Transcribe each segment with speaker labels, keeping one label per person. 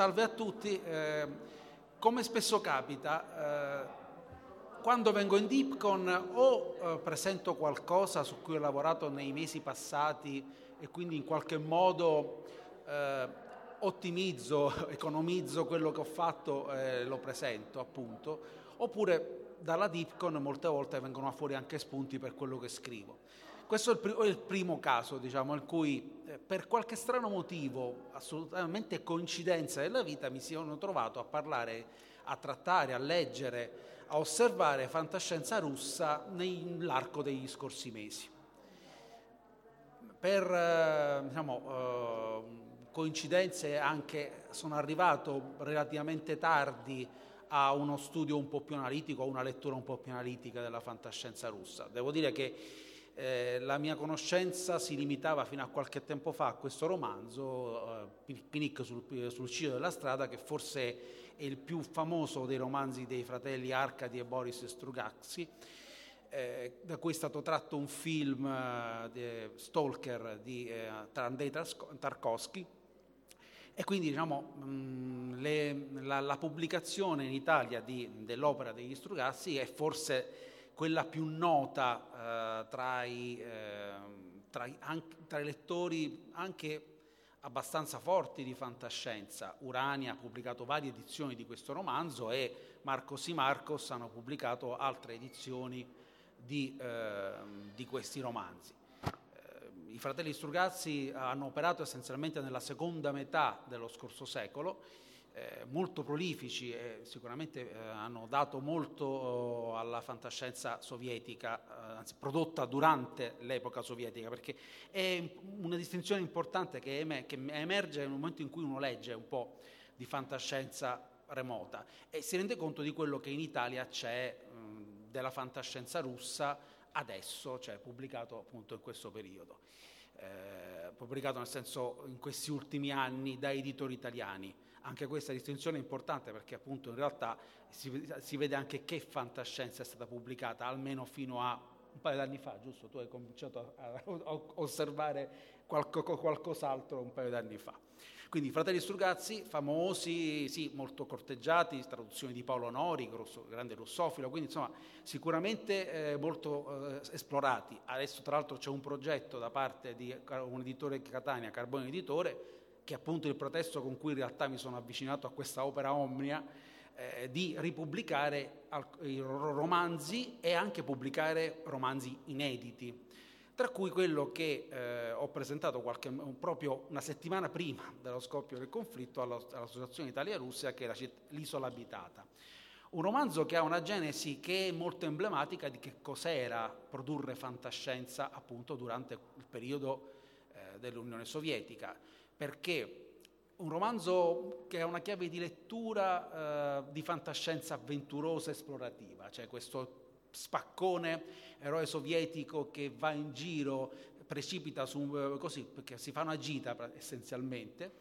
Speaker 1: Salve a tutti. Eh, come spesso capita, eh, quando vengo in Deepcon o eh, presento qualcosa su cui ho lavorato nei mesi passati e quindi in qualche modo eh, ottimizzo, economizzo quello che ho fatto e lo presento appunto, oppure dalla Deepcon molte volte vengono fuori anche spunti per quello che scrivo. Questo è il, pr- è il primo caso, diciamo, in cui per qualche strano motivo, assolutamente coincidenza della vita, mi sono trovato a parlare, a trattare, a leggere, a osservare fantascienza russa nell'arco degli scorsi mesi. Per eh, diciamo, eh, coincidenze anche sono arrivato relativamente tardi a uno studio un po' più analitico, a una lettura un po' più analitica della fantascienza russa. Devo dire che eh, la mia conoscenza si limitava fino a qualche tempo fa a questo romanzo, eh, Pinic sul, sul cielo della strada, che forse è il più famoso dei romanzi dei fratelli Arcadi e Boris Strugaxi, eh, da cui è stato tratto un film eh, Stalker di eh, Andrei Tarkovsky. E quindi diciamo, mh, le, la, la, pubblicazione in Italia di, dell'opera degli Strugassi è forse quella più nota eh, tra, i, eh, tra, i, anche, tra, i, lettori anche abbastanza forti di fantascienza. Urania ha pubblicato varie edizioni di questo romanzo e Marcos y Marcos hanno pubblicato altre edizioni di, eh, di questi romanzi. Eh, I fratelli Strugazzi hanno operato essenzialmente nella seconda metà dello scorso secolo eh, molto prolifici e sicuramente eh, hanno dato molto oh, alla fantascienza sovietica, eh, anzi prodotta durante l'epoca sovietica, perché è una distinzione importante che, em- che, emerge nel momento in cui uno legge un po' di fantascienza remota e si rende conto di quello che in Italia c'è mh, della fantascienza russa adesso, cioè pubblicato appunto in questo periodo. Eh, pubblicato nel senso in questi ultimi anni da editori italiani. Anche questa distinzione è importante perché appunto in realtà si, si vede anche che fantascienza è stata pubblicata, almeno fino a un paio d'anni fa, giusto? Tu hai cominciato a, a osservare qualco, qualcos'altro un paio d'anni fa. Quindi Fratelli Strugazzi, famosi, sì, molto corteggiati, traduzioni di Paolo Nori, grosso, grande russofilo, quindi insomma sicuramente eh, molto eh, esplorati. Adesso tra l'altro c'è un progetto da parte di un editore Catania, Carbone Editore, che è appunto il protesto con cui in realtà mi sono avvicinato a questa opera omnia, eh, di ripubblicare i romanzi e anche pubblicare romanzi inediti, tra cui quello che eh, ho presentato qualche, proprio una settimana prima dello scoppio del conflitto all'Associazione Italia-Russia, che era L'isola abitata. Un romanzo che ha una genesi che è molto emblematica di che cos'era produrre fantascienza appunto durante il periodo eh, dell'Unione Sovietica perché un romanzo che ha una chiave di lettura eh, di fantascienza avventurosa esplorativa, cioè questo spaccone eroe sovietico che va in giro, precipita su eh, così, perché si fa una gita essenzialmente,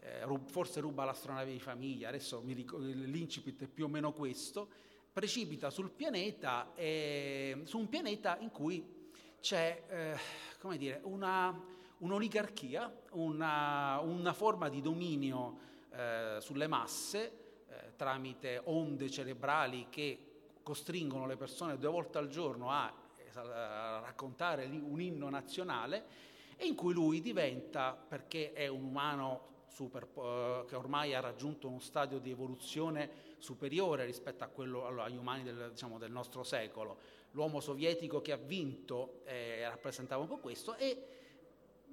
Speaker 1: eh, forse ruba l'astronave di famiglia, adesso ricordo, l'incipit è più o meno questo, precipita sul pianeta, e, su un pianeta in cui c'è, eh, come dire, una un'oligarchia, una, una forma di dominio eh, sulle masse eh, tramite onde cerebrali che costringono le persone due volte al giorno a, a raccontare un inno nazionale e in cui lui diventa, perché è un umano super, uh, che ormai ha raggiunto uno stadio di evoluzione superiore rispetto a quello, allora, agli umani del, diciamo, del, nostro secolo. L'uomo sovietico che ha vinto eh, rappresentava un po' questo e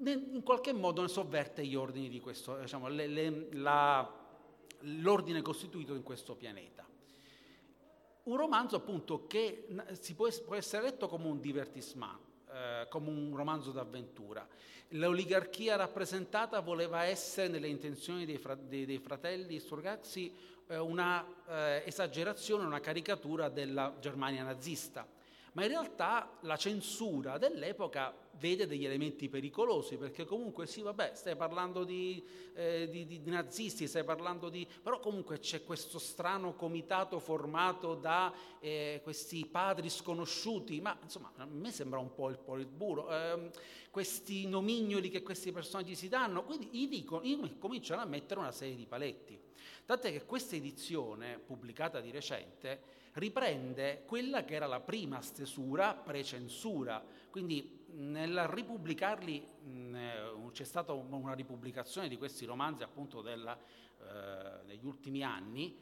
Speaker 1: in qualche modo sovverte gli ordini di questo, diciamo, le, le, la, l'ordine costituito in questo pianeta. Un romanzo appunto che si può, può essere letto come un divertissement, eh, come un romanzo d'avventura. L'oligarchia rappresentata voleva essere nelle intenzioni dei, fra, dei, dei fratelli Sturgazzi eh, una eh, esagerazione, una caricatura della Germania nazista ma in realtà la censura dell'epoca vede degli elementi pericolosi, perché comunque sì, vabbè, stai parlando di, eh, di, di, nazisti, stai parlando di... però comunque c'è questo strano comitato formato da eh, questi padri sconosciuti, ma insomma a me sembra un po' il politburo, eh, questi nomignoli che questi personaggi si danno, quindi gli, dico, gli cominciano a mettere una serie di paletti. Tant'è che questa edizione, pubblicata di recente, riprende quella che era la prima stesura precensura. Quindi nel ripubblicarli mh, eh, c'è stata una ripubblicazione di questi romanzi appunto della, eh, negli ultimi anni,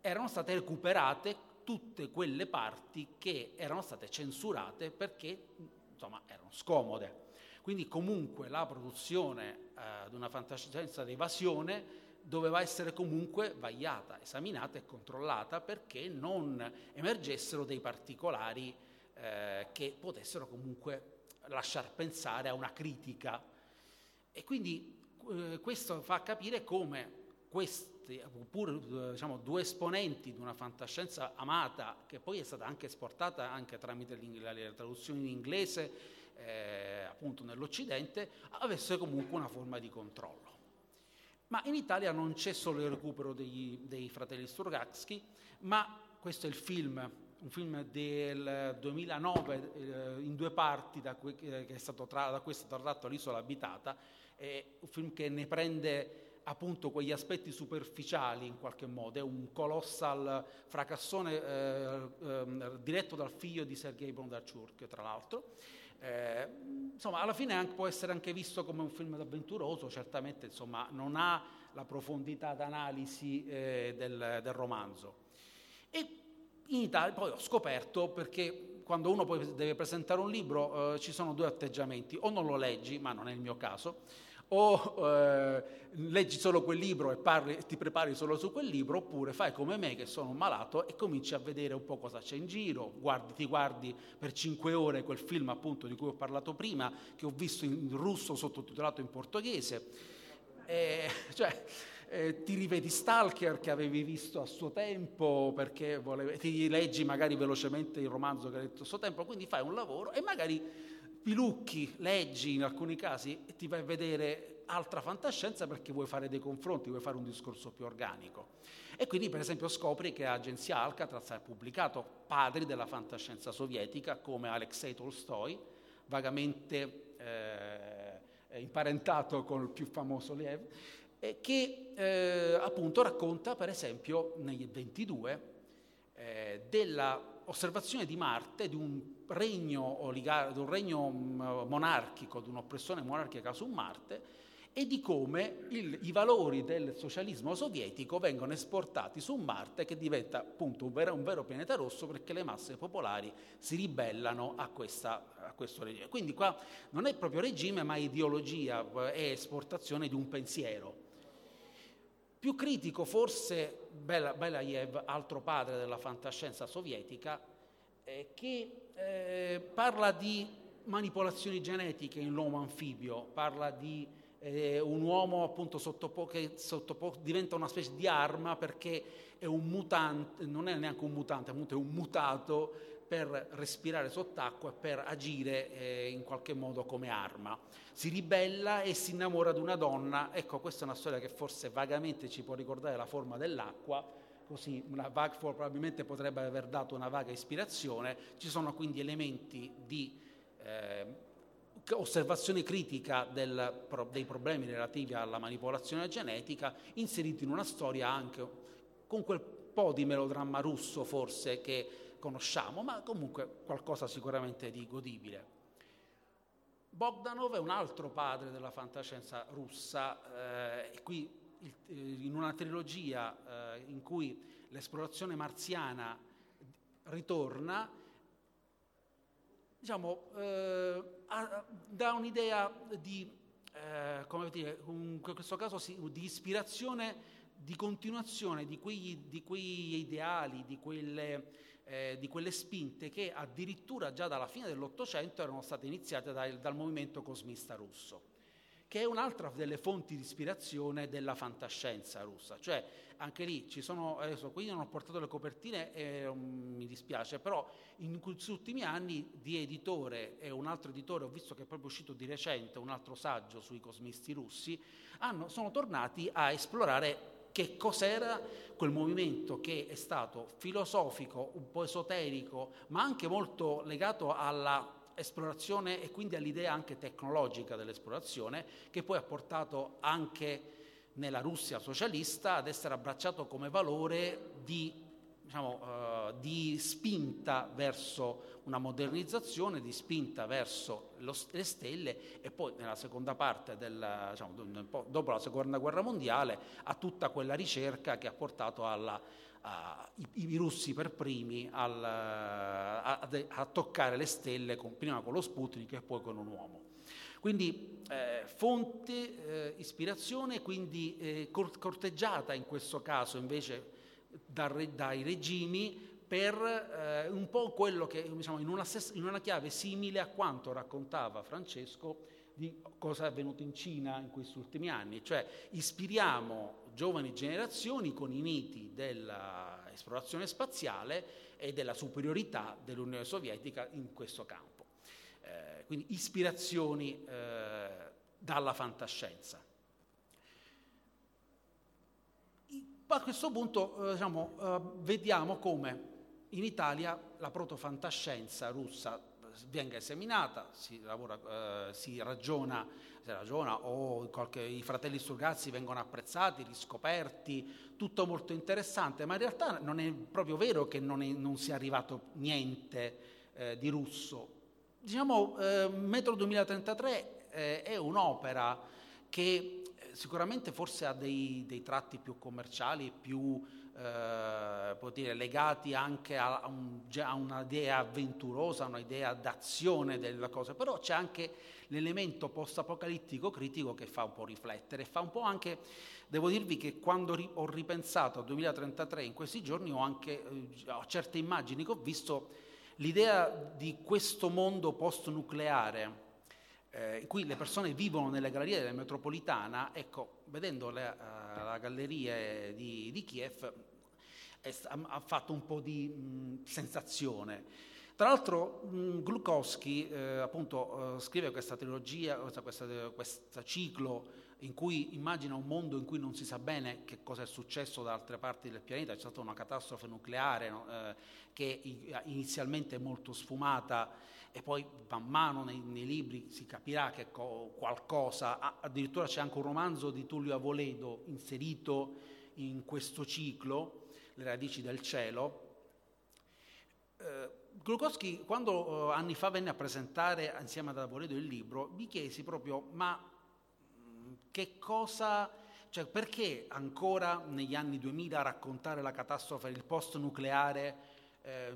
Speaker 1: erano state recuperate tutte quelle parti che erano state censurate perché insomma erano scomode. Quindi comunque la produzione eh, di una fantascienza d'evasione doveva essere comunque vagliata, esaminata e controllata perché non emergessero dei particolari eh, che potessero comunque lasciar pensare a una critica. E quindi eh, questo fa capire come questi, pur diciamo, due esponenti di una fantascienza amata, che poi è stata anche esportata anche tramite le traduzioni in inglese, eh, appunto nell'Occidente, avesse comunque una forma di controllo. Ma in Italia non c'è solo il recupero degli, dei fratelli Sturgatsky, ma questo è il film, un film del 2009 eh, in due parti da cui, eh, è stato tra, da cui è stato tratto L'isola abitata, è un film che ne prende appunto quegli aspetti superficiali in qualche modo, è un colossal fracassone eh, eh, diretto dal figlio di Sergei Bondarchuk, tra l'altro, eh, insomma, alla fine anche, può essere anche visto come un film avventuroso, certamente insomma, non ha la profondità d'analisi eh, del, del, romanzo. E in Italia poi ho scoperto perché quando uno deve presentare un libro eh, ci sono due atteggiamenti, o non lo leggi, ma non è il mio caso, o eh, leggi solo quel libro e parli, ti prepari solo su quel libro, oppure fai come me che sono malato e cominci a vedere un po' cosa c'è in giro, guardi, ti guardi per cinque ore quel film appunto di cui ho parlato prima, che ho visto in russo sottotitolato in portoghese, e, cioè, eh, ti rivedi Stalker che avevi visto a suo tempo perché volevi, ti leggi magari velocemente il romanzo che hai letto a suo tempo, quindi fai un lavoro e magari pilucchi, leggi in alcuni casi e ti vai a vedere altra fantascienza perché vuoi fare dei confronti, vuoi fare un discorso più organico. E quindi per esempio scopri che l'agenzia Alcatraz ha pubblicato padri della fantascienza sovietica come Alexei Tolstoi, vagamente eh, imparentato con il più famoso Liev, eh, che eh, appunto racconta per esempio negli 22 eh, della osservazione di Marte di un regno, oligar- di un regno mm, monarchico, di un'oppressione monarchica su Marte e di come il, i valori del socialismo sovietico vengono esportati su Marte che diventa appunto un vero, un vero pianeta rosso perché le masse popolari si ribellano a, questa, a questo regime. Quindi qua non è proprio regime ma ideologia e esportazione di un pensiero. Più critico forse Belayev, altro padre della fantascienza sovietica, eh, che eh, parla di manipolazioni genetiche in l'uomo anfibio, parla di eh, un uomo appunto sottopo- che sottopo- diventa una specie di arma perché è un mutante, non è neanche un mutante, appunto è un mutato per respirare sott'acqua e per agire eh, in qualche modo come arma. Si ribella e si innamora di una donna, ecco questa è una storia che forse vagamente ci può ricordare la forma dell'acqua, così una vaga, probabilmente potrebbe aver dato una vaga ispirazione, ci sono quindi elementi di eh, osservazione critica del, dei problemi relativi alla manipolazione genetica inseriti in una storia anche con quel po' di melodramma russo forse che conosciamo, ma comunque qualcosa sicuramente di godibile. Bogdanov è un altro padre della fantascienza russa, eh, qui il, eh, in una trilogia eh, in cui l'esplorazione marziana ritorna, diciamo, eh, dà un'idea di, eh, come dire, in questo caso sì, di ispirazione, di continuazione di quegli, di quegli ideali, di quelle eh, di quelle spinte che addirittura già dalla fine dell'Ottocento erano state iniziate dal, dal movimento cosmista russo che è un'altra delle fonti di ispirazione della fantascienza russa. Cioè, anche lì ci sono, adesso qui non ho portato le copertine e um, mi dispiace, però in questi ultimi anni di editore e un altro editore, ho visto che è proprio uscito di recente un altro saggio sui cosmisti russi, hanno, sono tornati a esplorare che cos'era quel movimento che è stato filosofico, un po' esoterico, ma anche molto legato alla esplorazione e quindi all'idea anche tecnologica dell'esplorazione, che poi ha portato anche nella Russia socialista ad essere abbracciato come valore di, diciamo, uh, di spinta verso una modernizzazione di spinta verso lo, le stelle e poi nella seconda parte, del, diciamo, dopo la seconda guerra mondiale, a tutta quella ricerca che ha portato alla, a, i, i, russi per primi al, a, a, toccare le stelle con, prima con lo Sputnik e poi con un uomo. Quindi eh, fonte, eh, ispirazione, quindi eh, corteggiata in questo caso invece dai, regimi per eh, un po' quello che, diciamo, in una, stessa, in una chiave simile a quanto raccontava Francesco di cosa è avvenuto in Cina in questi ultimi anni, cioè ispiriamo giovani generazioni con i miti dell'esplorazione spaziale e della superiorità dell'Unione Sovietica in questo campo. Eh, quindi ispirazioni eh, dalla fantascienza. A questo punto eh, diciamo, eh, vediamo come in Italia la protofantascienza russa venga esaminata, si, lavora, eh, si ragiona, si ragiona o qualche, i fratelli Sturgazzi vengono apprezzati, riscoperti, tutto molto interessante, ma in realtà non è proprio vero che non, è, non sia arrivato niente eh, di russo. Diciamo, eh, Metro 2033 eh, è un'opera che sicuramente forse ha dei, dei tratti più commerciali, più eh, dire, legati anche a, un, a, un'idea avventurosa, un'idea d'azione della cosa, però c'è anche l'elemento post-apocalittico critico che fa un po' riflettere, fa un po' anche, devo dirvi che quando ri, ho ripensato al 2033 in questi giorni ho anche eh, ho certe immagini che ho visto l'idea di questo mondo post-nucleare eh, in cui le persone vivono nelle gallerie della metropolitana, ecco, vedendo le, uh, la galleria di, di Kiev, è, ha fatto un po' di mh, sensazione. Tra l'altro Glukowski eh, appunto, eh, scrive questa trilogia, questo ciclo in cui immagina un mondo in cui non si sa bene che cosa è successo da altre parti del pianeta, c'è stata una catastrofe nucleare no? eh, che inizialmente è molto sfumata e poi man mano nei, nei libri si capirà che co- qualcosa, addirittura c'è anche un romanzo di Tullio Avoledo inserito in questo ciclo, Le radici del cielo. Eh, Glukowski, quando eh, anni fa venne a presentare insieme ad Avoledo il libro, mi chiesi proprio, ma che cosa, cioè perché ancora negli anni 2000 raccontare la catastrofe, il post nucleare eh,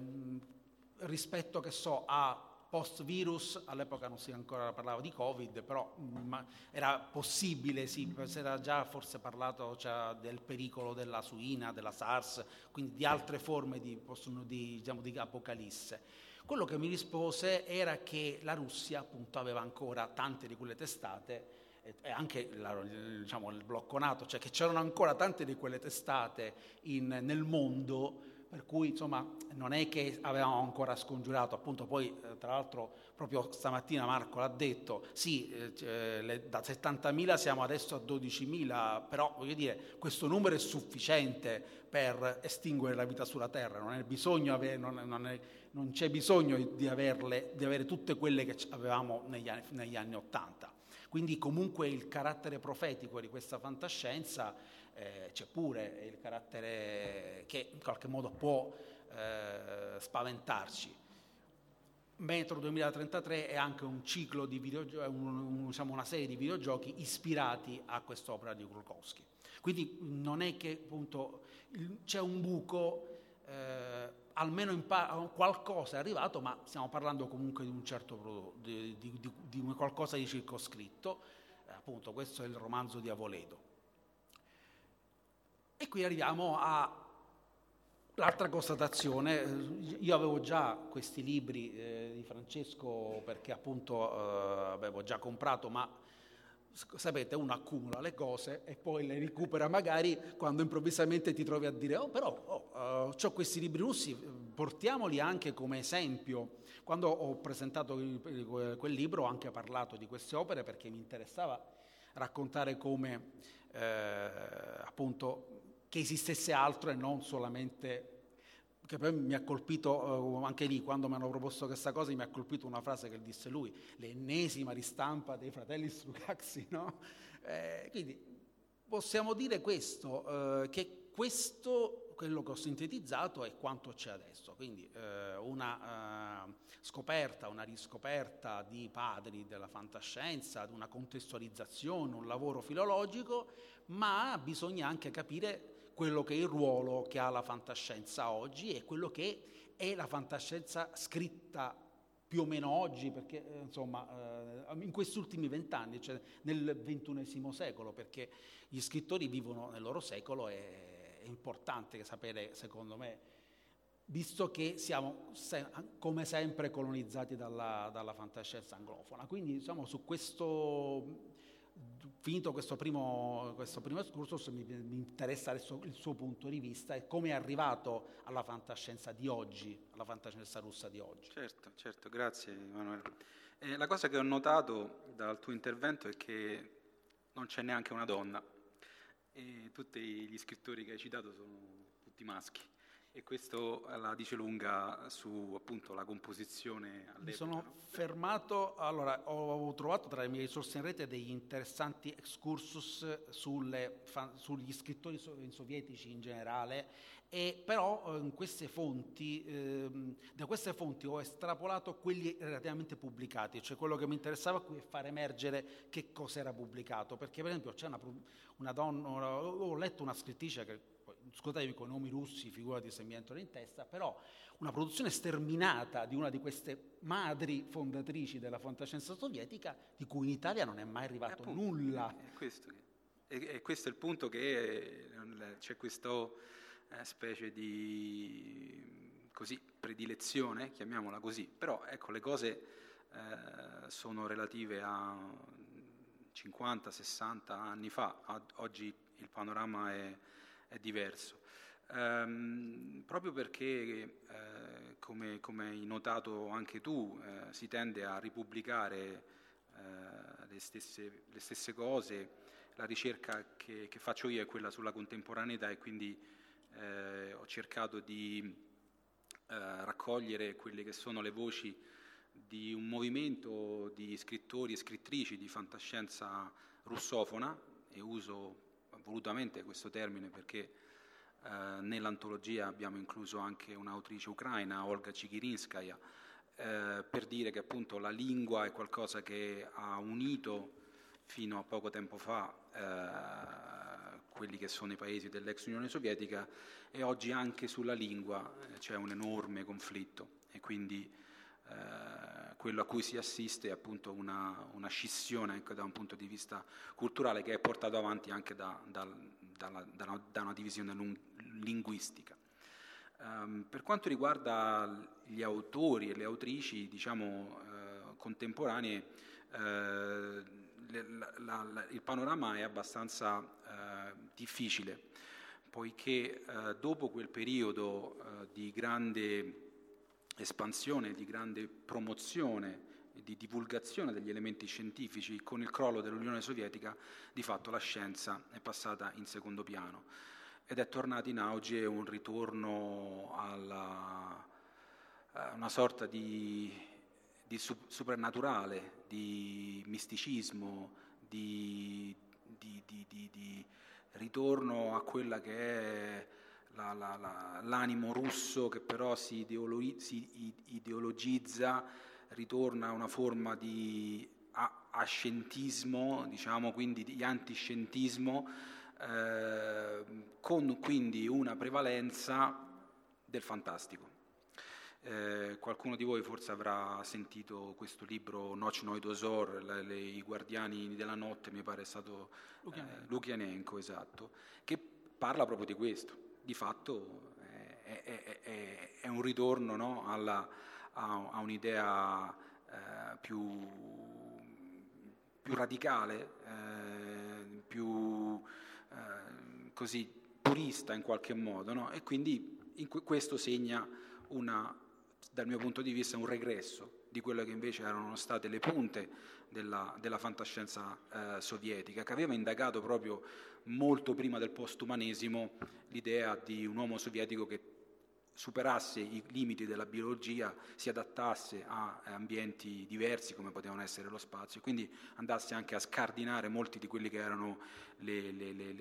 Speaker 1: rispetto, che so, a post-virus, all'epoca non si ancora parlava di Covid, però mm, era possibile, sì, si era già forse parlato cioè, del pericolo della suina, della SARS, quindi di altre forme di, di, diciamo, di apocalisse. Quello che mi rispose era che la Russia appunto aveva ancora tante di quelle testate e anche la, diciamo, il blocco NATO, cioè che c'erano ancora tante di quelle testate in, nel mondo per cui insomma non è che avevamo ancora scongiurato, appunto poi eh, tra l'altro proprio stamattina Marco l'ha detto, sì, eh, le, da 70.000 siamo adesso a 12.000, però voglio dire, questo numero è sufficiente per estinguere la vita sulla Terra, non, avere, non, non, è, non c'è bisogno di, averle, di, avere tutte quelle che avevamo negli anni, negli anni 80. Quindi comunque il carattere profetico di questa fantascienza eh, c'è pure il carattere che in qualche modo può eh, spaventarci. Metro 2033 è anche un ciclo di videogiochi, un, diciamo una serie di videogiochi ispirati a quest'opera di Krukowski. Quindi non è che appunto c'è un buco, eh, almeno pa- qualcosa è arrivato, ma stiamo parlando comunque di un certo prodotto, di, di, di, di qualcosa di circoscritto. Eh, appunto, questo è il romanzo di Avoledo. E qui arriviamo a L'altra constatazione, io avevo già questi libri eh, di Francesco perché appunto eh, avevo già comprato, ma sapete, uno accumula le cose e poi le recupera magari quando improvvisamente ti trovi a dire, oh però oh, uh, ho questi libri russi, portiamoli anche come esempio. Quando ho presentato quel libro ho anche parlato di queste opere perché mi interessava raccontare come eh, appunto che esistesse altro e non solamente che poi mi ha colpito eh, anche lì quando mi hanno proposto questa cosa mi ha colpito una frase che disse lui l'ennesima ristampa dei fratelli Strugaxi no? Eh, quindi possiamo dire questo eh, che questo quello che ho sintetizzato è quanto c'è adesso quindi eh, una eh, scoperta una riscoperta di padri della fantascienza una contestualizzazione un lavoro filologico ma bisogna anche capire quello che è il ruolo che ha la fantascienza oggi e quello che è la fantascienza scritta più o meno oggi, perché eh, insomma eh, in questi ultimi vent'anni, cioè nel ventunesimo secolo, perché gli scrittori vivono nel loro secolo e è importante sapere, secondo me, visto che siamo come sempre colonizzati dalla, dalla fantascienza anglofona. Quindi diciamo, su questo finito questo primo, questo primo excursus mi, mi, interessa adesso il suo punto di vista e come è arrivato alla fantascienza di oggi, alla fantascienza russa di oggi.
Speaker 2: Certo, certo, grazie Emanuele. Eh, la cosa che ho notato dal tuo intervento è che non c'è neanche una donna e tutti gli scrittori che hai citato sono tutti maschi e questo la dice lunga su appunto la composizione
Speaker 1: Mi sono no? fermato, allora ho trovato tra le mie risorse in rete degli interessanti excursus sulle, sugli scrittori sovietici in generale e però eh, in queste fonti, eh, da queste fonti ho estrapolato quelli relativamente pubblicati, cioè quello che mi interessava qui è far emergere che cosa era pubblicato, perché per esempio c'è una, una donna, ho letto una scrittrice che scusatevi con nomi russi, figurati se mi entrano in testa, però una produzione sterminata di una di queste madri fondatrici della fantascienza sovietica di cui in Italia non è mai arrivato appunto, nulla.
Speaker 2: È questo, è, è questo, il punto che c'è questa eh, specie di così, predilezione, chiamiamola così, però ecco le cose eh, sono relative a 50-60 anni fa, oggi il panorama è è diverso. Um, proprio perché, eh, come, come, hai notato anche tu, eh, si tende a ripubblicare eh, le, stesse, le, stesse, cose, la ricerca che, che, faccio io è quella sulla contemporaneità e quindi eh, ho cercato di eh, raccogliere quelle che sono le voci di un movimento di scrittori e scrittrici di fantascienza russofona e uso volutamente questo termine perché eh, nell'antologia abbiamo incluso anche un'autrice ucraina, Olga Chigirinskaya, eh, per dire che appunto la lingua è qualcosa che ha unito fino a poco tempo fa eh, quelli che sono i paesi dell'ex Unione Sovietica e oggi anche sulla lingua eh, c'è un enorme conflitto. E quindi eh, quello a cui si assiste è appunto una, una scissione anche da un punto di vista culturale che è portato avanti anche da, da, da, da una, una, divisione lung, linguistica. Um, per quanto riguarda gli autori e le autrici, diciamo, uh, contemporanee, uh, la, la, la, il panorama è abbastanza uh, difficile, poiché dopo quel periodo di grande espansione, di grande promozione di divulgazione degli elementi scientifici, con il crollo dell'Unione Sovietica, di fatto la scienza è passata in secondo piano. Ed è tornato in auge un ritorno alla, a una sorta di, di supernaturale, di misticismo, di, di, di ritorno a quella che è la, la, la, l'animo russo che però si, ideolo- si, ideologizza, ritorna a una forma di ascientismo, diciamo quindi di antiscientismo, eh, con quindi una prevalenza del fantastico. Eh, qualcuno di voi forse avrà sentito questo libro Noc Noi Dosor, le, le, I guardiani della notte, mi pare è stato Lukianenko. Eh, Lukianenko, esatto, che parla proprio di questo. Di fatto è, è, è, è un ritorno no, alla, a, a, un'idea eh, più, più, radicale, eh, più eh, così purista in qualche modo, no? e quindi questo segna una dal mio punto di vista un regresso di quelle che invece erano state le punte della, della fantascienza eh, sovietica, che aveva indagato proprio molto prima del postumanesimo l'idea di un uomo sovietico che superasse i limiti della biologia, si adattasse a ambienti diversi come potevano essere lo spazio e quindi andasse anche a scardinare molti di quelli che erano le, le, le,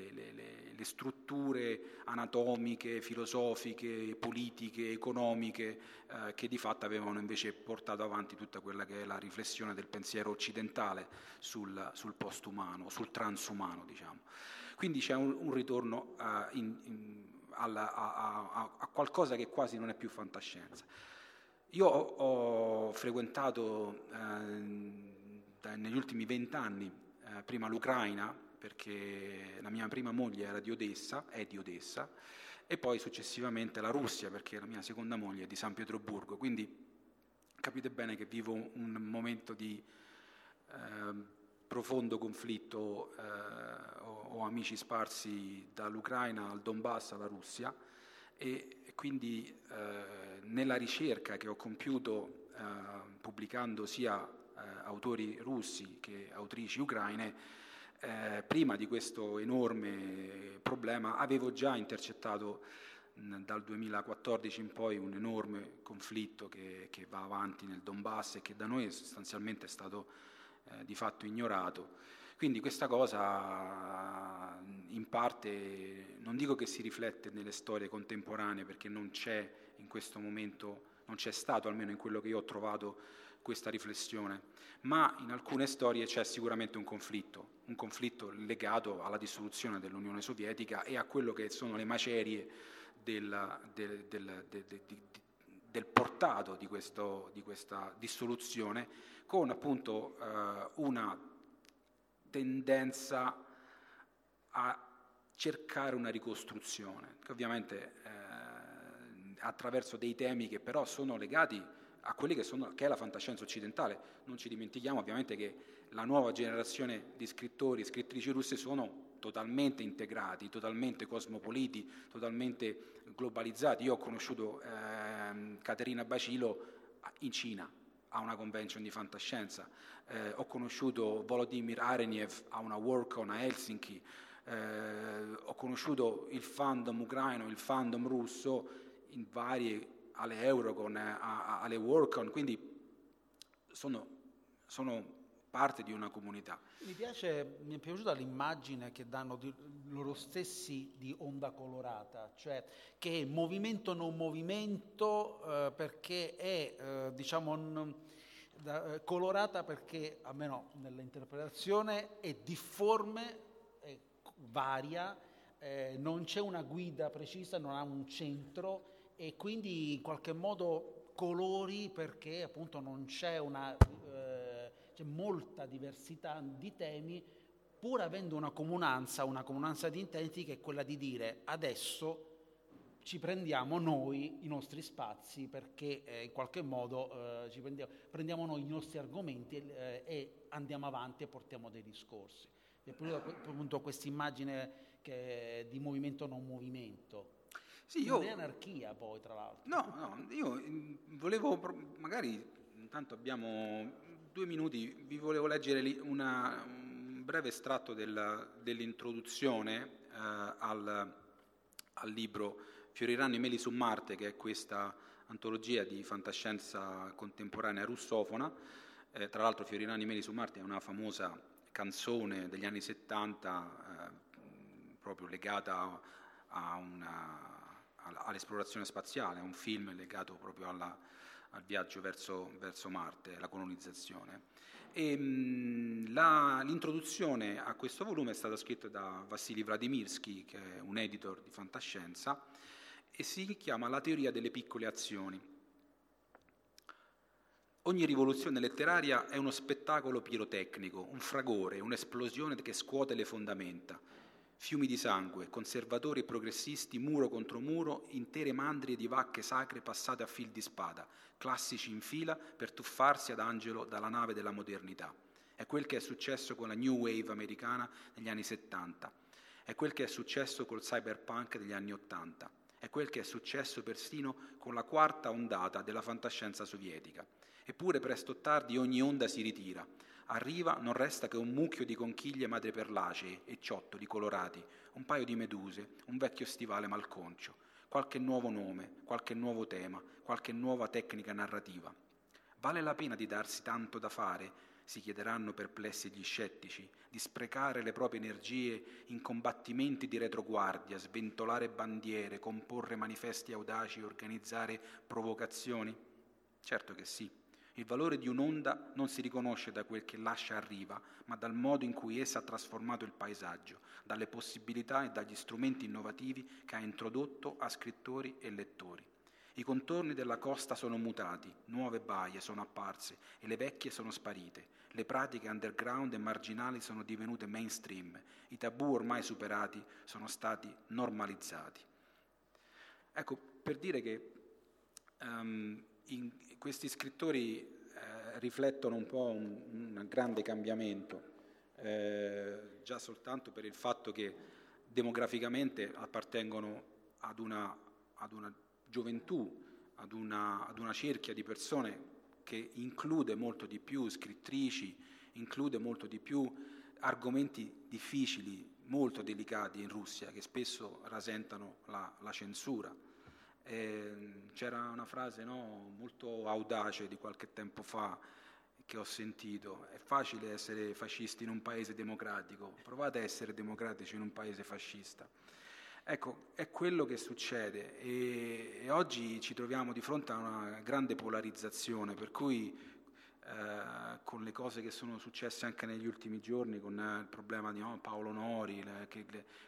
Speaker 2: le strutture anatomiche, filosofiche, politiche, economiche eh, che di fatto avevano invece portato avanti tutta quella che è la riflessione del pensiero occidentale sul, sul postumano, sul transumano diciamo. Quindi c'è un, un ritorno uh, in, in alla, a, a, a, qualcosa che quasi non è più fantascienza. Io ho, ho frequentato eh, negli ultimi vent'anni eh, prima l'Ucraina, perché la mia prima moglie era di Odessa, è di Odessa, e poi successivamente la Russia, perché la mia seconda moglie è di San Pietroburgo. Quindi capite bene che vivo un momento di eh, profondo conflitto, eh, ho, ho, amici sparsi dall'Ucraina al Donbass alla Russia e, quindi eh, nella ricerca che ho compiuto eh, pubblicando sia eh, autori russi che autrici ucraine, eh, prima di questo enorme problema avevo già intercettato dal 2014 in poi un enorme conflitto che, che va avanti nel Donbass e che da noi sostanzialmente è stato eh, di fatto ignorato. Quindi questa cosa in parte non dico che si riflette nelle storie contemporanee perché non c'è in questo momento, non c'è stato almeno in quello che io ho trovato questa riflessione, ma in alcune storie c'è sicuramente un conflitto, un conflitto legato alla dissoluzione dell'Unione Sovietica e a quello che sono le macerie del, del, del, del portato di, questo, di questa dissoluzione con appunto eh, una tendenza a cercare una ricostruzione, che ovviamente eh, attraverso dei temi che però sono legati a quelli che, sono, che è la fantascienza occidentale. Non ci dimentichiamo ovviamente che la nuova generazione di scrittori e scrittrici russe sono totalmente integrati, totalmente cosmopoliti, totalmente globalizzati. Io ho conosciuto eh, Caterina Bacilo in Cina, a una convention di fantascienza, eh, ho conosciuto Volodymyr Areniev a una Worldcon a Helsinki, eh, ho conosciuto il fandom ucraino, il fandom russo in varie alle Eurocon, a, a, alle Worldcon, quindi sono, sono parte di una comunità.
Speaker 1: Mi, piace, mi è piaciuta l'immagine che danno loro stessi di onda colorata, cioè che è movimento non movimento eh, perché è eh, diciamo, n, da, eh, colorata perché, almeno nell'interpretazione, è difforme, è varia, eh, non c'è una guida precisa, non ha un centro e quindi in qualche modo colori perché appunto non c'è una c'è molta diversità di temi, pur avendo una comunanza, una comunanza di intenti che è quella di dire adesso ci prendiamo noi i nostri spazi perché eh, in qualche modo eh, ci prendiamo, prendiamo, noi i nostri argomenti eh, e andiamo avanti e portiamo dei discorsi. E appunto questa immagine di movimento non movimento. Sì, io... Non è anarchia poi, tra l'altro.
Speaker 2: No, no, io mm, volevo, magari intanto abbiamo due minuti vi volevo leggere una, un breve estratto della, dell'introduzione eh, al, al, libro Fioriranno i meli su Marte, che è questa antologia di fantascienza contemporanea russofona. Eh, tra l'altro Fioriranno i meli su Marte è una famosa canzone degli anni 70 eh, proprio legata a una all'esplorazione spaziale, è un film legato proprio alla, al viaggio verso, verso Marte, la colonizzazione. E, mh, la, l'introduzione a questo volume è stata scritta da Vassili Vladimirsky, che è un editor di fantascienza, e si chiama La teoria delle piccole azioni. Ogni rivoluzione letteraria è uno spettacolo pirotecnico, un fragore, un'esplosione che scuote le fondamenta. Fiumi di sangue, conservatori e progressisti, muro contro muro, intere mandrie di vacche sacre passate a fil di spada, classici in fila per tuffarsi ad angelo dalla nave della modernità. È quel che è successo con la New Wave americana negli anni 70, è quel che è successo col cyberpunk degli anni 80, è quel che è successo persino con la quarta ondata della fantascienza sovietica. Eppure presto o tardi ogni onda si ritira. Arriva, non resta che un mucchio di conchiglie madreperlacee e ciottoli colorati, un paio di meduse, un vecchio stivale malconcio, qualche nuovo nome, qualche nuovo tema, qualche nuova tecnica narrativa. Vale la pena di darsi tanto da fare, si chiederanno perplessi gli scettici, di sprecare le proprie energie in combattimenti di retroguardia, sventolare bandiere, comporre manifesti audaci, organizzare provocazioni? Certo che sì. Il valore di un'onda non si riconosce da quel che lascia a riva, ma dal modo in cui essa ha trasformato il paesaggio, dalle possibilità e dagli strumenti innovativi che ha introdotto a scrittori e lettori. I contorni della costa sono mutati, nuove baie sono apparse e le vecchie sono sparite, le pratiche underground e marginali sono divenute mainstream, i tabù ormai superati sono stati normalizzati. Ecco, per dire che um, in, questi scrittori eh, riflettono un po' un, un grande cambiamento, eh, già soltanto per il fatto che demograficamente appartengono ad una, ad una gioventù, ad una, ad una cerchia di persone che include molto di più scrittrici, include molto di più argomenti difficili, molto delicati in Russia, che spesso rasentano la, la censura. Eh, c'era una frase no, molto audace di qualche tempo fa che ho sentito, è facile essere fascisti in un paese democratico, provate a essere democratici in un paese fascista. Ecco, è quello che succede e, e oggi ci troviamo di fronte a una grande polarizzazione, per cui eh, con le cose che sono successe anche negli ultimi giorni, con eh, il problema di Paolo Nori,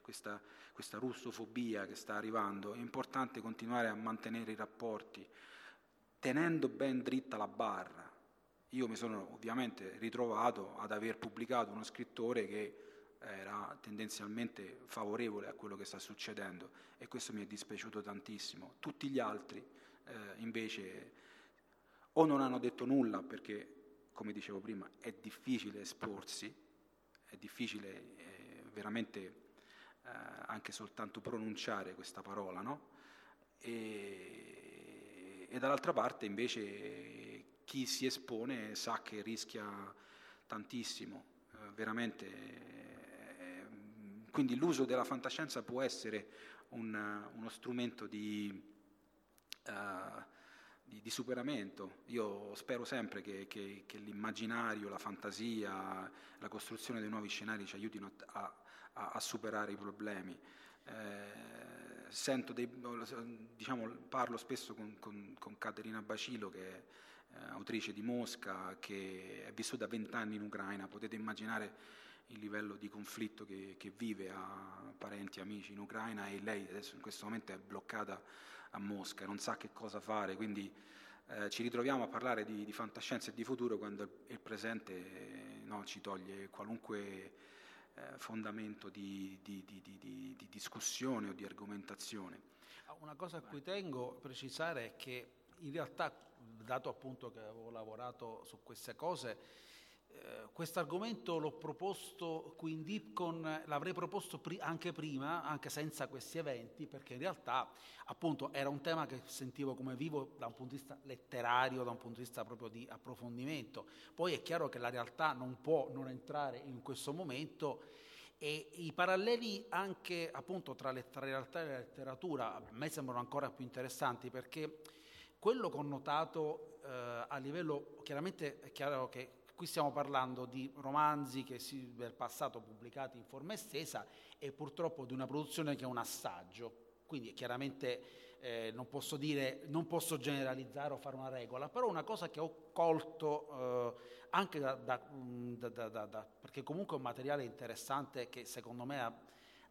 Speaker 2: questa, questa russofobia che sta arrivando, è importante continuare a mantenere i rapporti tenendo ben dritta la barra. Io mi sono ovviamente ritrovato ad aver pubblicato uno scrittore che era tendenzialmente favorevole a quello che sta succedendo e questo mi è dispiaciuto tantissimo. Tutti gli altri eh, invece o non hanno detto nulla perché, come dicevo prima, è difficile esporsi, è difficile eh, veramente eh, anche soltanto pronunciare questa parola, no? E, e dall'altra parte invece chi si espone sa che rischia tantissimo, eh, veramente. Eh, quindi l'uso della fantascienza può essere un, uno strumento di... Uh, di, di, superamento. Io spero sempre che, che, che, l'immaginario, la fantasia, la costruzione dei nuovi scenari ci aiutino a, a, a superare i problemi. Eh, dei, diciamo, parlo spesso con, con, con, Caterina Bacilo, che è eh, autrice di Mosca, che è vissuta vent'anni in Ucraina. Potete immaginare il livello di conflitto che, che vive, ha parenti, amici in Ucraina e lei adesso in questo momento è bloccata a Mosca, non sa che cosa fare, quindi eh, ci ritroviamo a parlare di, di, fantascienza e di futuro quando il, il presente eh, no, ci toglie qualunque eh, fondamento di, di, di, discussione o di argomentazione.
Speaker 1: Ah, una cosa a cui tengo a precisare è che in realtà, dato appunto che avevo lavorato su queste cose, eh, questo argomento l'ho proposto qui in Dipcon, l'avrei proposto pri- anche prima, anche senza questi eventi, perché in realtà appunto era un tema che sentivo come vivo da un punto di vista letterario, da un punto di vista proprio di approfondimento. Poi è chiaro che la realtà non può non entrare in questo momento e i paralleli anche appunto tra, le, tra realtà e la letteratura a me sembrano ancora più interessanti perché quello connotato eh, a livello, chiaramente è chiaro che Qui stiamo parlando di romanzi che si, del passato pubblicati in forma estesa e purtroppo di una produzione che è un assaggio. quindi chiaramente eh, non posso dire, non posso generalizzare o fare una regola, però una cosa che ho colto eh, anche da, da, da, da, perché comunque è un materiale interessante che secondo me ha,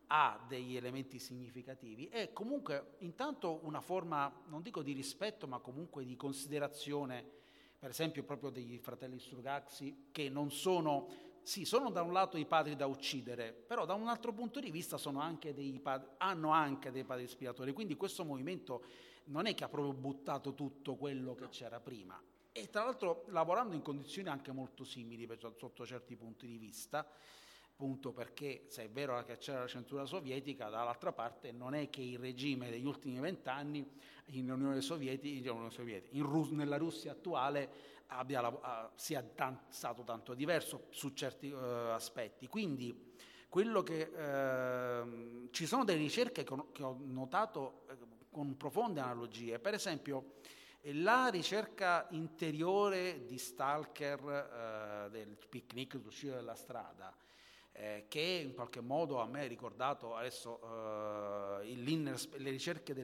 Speaker 1: ha degli elementi significativi, è comunque intanto una forma, non dico di rispetto, ma comunque di considerazione, per esempio proprio degli fratelli Strugaxi, che non sono, sì, sono da un lato i padri da uccidere, però da un altro punto di vista anche padri, hanno anche dei padri ispiratori, quindi questo movimento non è che ha proprio buttato tutto quello che c'era prima, e tra l'altro lavorando in condizioni anche molto simili sotto certi punti di vista, appunto perché se è vero che c'era la censura sovietica, dall'altra parte non è che il regime degli ultimi vent'anni in Unione Sovietica, in Rus- nella Russia attuale uh, sia tan- stato tanto diverso su certi uh, aspetti. Quindi quello che uh, ci sono delle ricerche che ho, che ho notato eh, con profonde analogie, per esempio la ricerca interiore di Stalker del picnic, l'uscita dalla strada, eh, che in qualche modo a me ha ricordato adesso eh, le ricerche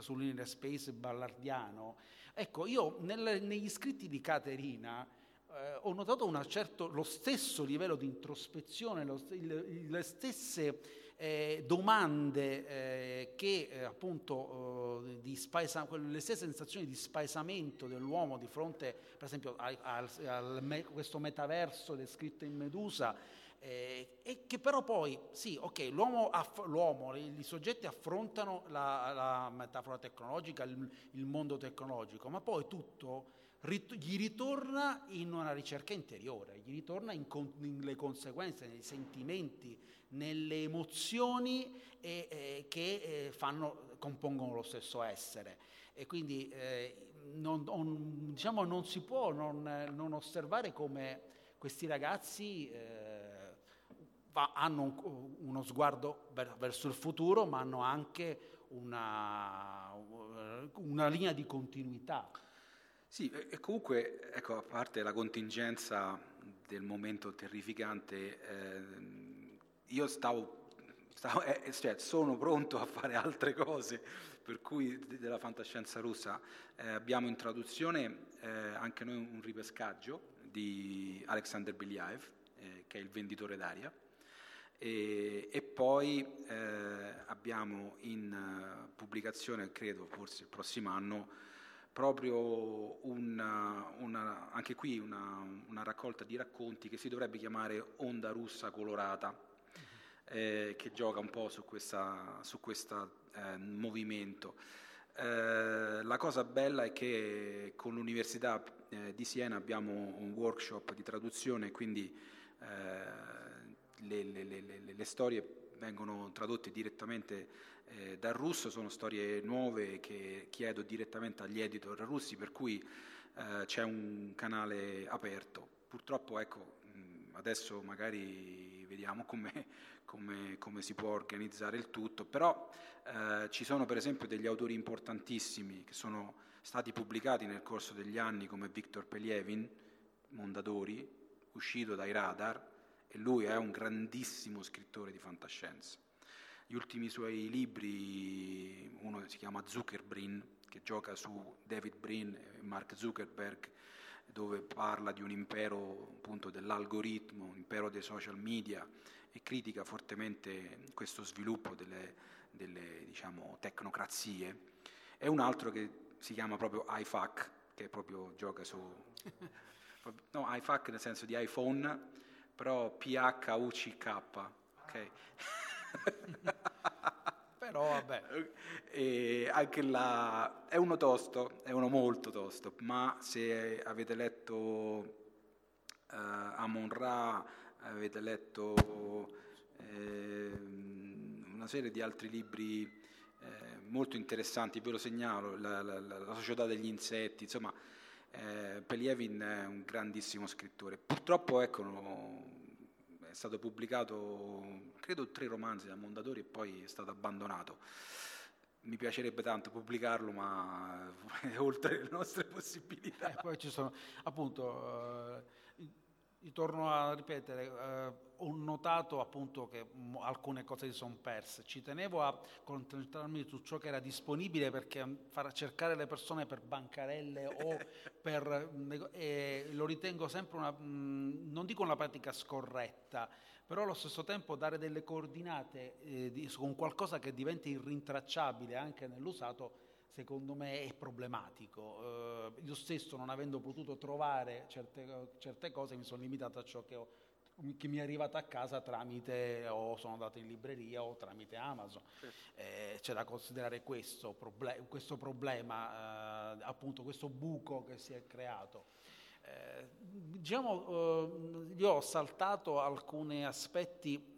Speaker 1: sull'inner space ballardiano. Ecco, io nel, negli scritti di Caterina eh, ho notato certo, lo stesso livello di introspezione, lo, il, le stesse eh, domande eh, che eh, appunto eh, spaesa, le stesse sensazioni di spaesamento dell'uomo di fronte per esempio a, a, a questo metaverso descritto in Medusa eh, e che però poi, sì, ok, l'uomo, aff- l'uomo i soggetti affrontano la, la metafora tecnologica, il, il, mondo tecnologico, ma poi tutto rit- gli ritorna in una ricerca interiore, gli ritorna in con- nelle conseguenze, nei sentimenti, nelle emozioni e, eh, che eh, fanno, compongono lo stesso essere. E quindi eh, non, on, diciamo, non si può non, non osservare come questi ragazzi eh, hanno un, uno sguardo verso il futuro, ma hanno anche una, una linea di continuità.
Speaker 2: Sì, e comunque, ecco, a parte la contingenza del momento terrificante, eh, io stavo, stavo eh, cioè, sono pronto a fare altre cose, per cui della fantascienza russa eh, abbiamo in traduzione eh, anche noi un ripescaggio di Alexander Belyaev, eh, che è il venditore d'aria, e, e poi eh, abbiamo in uh, pubblicazione, credo forse il prossimo anno, proprio una, una, anche qui una, una, raccolta di racconti che si dovrebbe chiamare Onda russa colorata, eh, che gioca un po' su questo eh, movimento. Eh, la cosa bella è che con l'Università eh, di Siena abbiamo un workshop di traduzione, quindi eh, le, le, le, le storie vengono tradotte direttamente eh, dal russo, sono storie nuove che chiedo direttamente agli editor russi, per cui eh, c'è un canale aperto. Purtroppo ecco, adesso magari vediamo come, come, come, si può organizzare il tutto, però eh, ci sono per esempio degli autori importantissimi che sono stati pubblicati nel corso degli anni come Viktor Pelievin, Mondadori, uscito dai radar, e lui è un grandissimo scrittore di fantascienza. Gli ultimi suoi libri, uno si chiama Zuckerbrin, che gioca su David Brin e Mark Zuckerberg, dove parla di un impero appunto dell'algoritmo, un impero dei social media e critica fortemente questo sviluppo delle, delle diciamo, tecnocrazie. E un altro che si chiama proprio iFac, che proprio gioca su... no, iFac nel senso di iPhone, però P-H-U-C-K, ok?
Speaker 1: però vabbè.
Speaker 2: E anche là è uno tosto, è uno molto tosto, ma se avete letto uh, Amon Ra, avete letto eh, una serie di altri libri eh, molto interessanti, ve lo segnalo, la, la, la, società degli insetti, insomma eh, Pelievin è un grandissimo scrittore. Purtroppo ecco, è stato pubblicato, credo, tre romanzi da Mondadori e poi è stato abbandonato. Mi piacerebbe tanto pubblicarlo, ma è oltre le nostre possibilità.
Speaker 1: Eh, poi ci sono, appunto, eh, torno a ripetere, eh, ho notato appunto che m- alcune cose si sono perse. Ci tenevo a concentrarmi su ciò che era disponibile perché far cercare le persone per bancarelle o per... Eh, lo ritengo sempre una... Mh, non dico una pratica scorretta, però allo stesso tempo dare delle coordinate eh, di, con qualcosa che diventi irrintracciabile anche nell'usato secondo me è problematico. Eh, io stesso non avendo potuto trovare certe, certe, cose mi sono limitato a ciò che, ho, che, mi è arrivato a casa tramite o sono andato in libreria o tramite Amazon. Eh, c'è da considerare questo, proble- questo problema, eh, appunto questo buco che si è creato. Eh, diciamo, eh, io ho saltato alcuni aspetti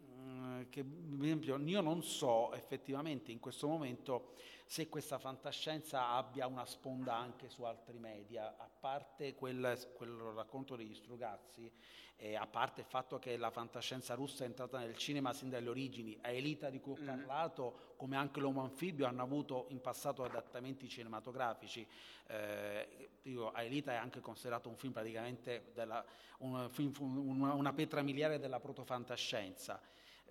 Speaker 1: mm, che, per esempio, io non so effettivamente in questo momento se questa fantascienza abbia una sponda anche su altri media, a parte quel, quel racconto degli Strugazzi, e a parte il fatto che la fantascienza russa è entrata nel cinema sin dalle origini, a Elita di cui ho mm. parlato, come anche l'Uomo Anfibio, hanno avuto in passato adattamenti cinematografici. Eh, dico, Aelita è anche considerato un film praticamente della, un film, una, una pietra miliare della protofantascienza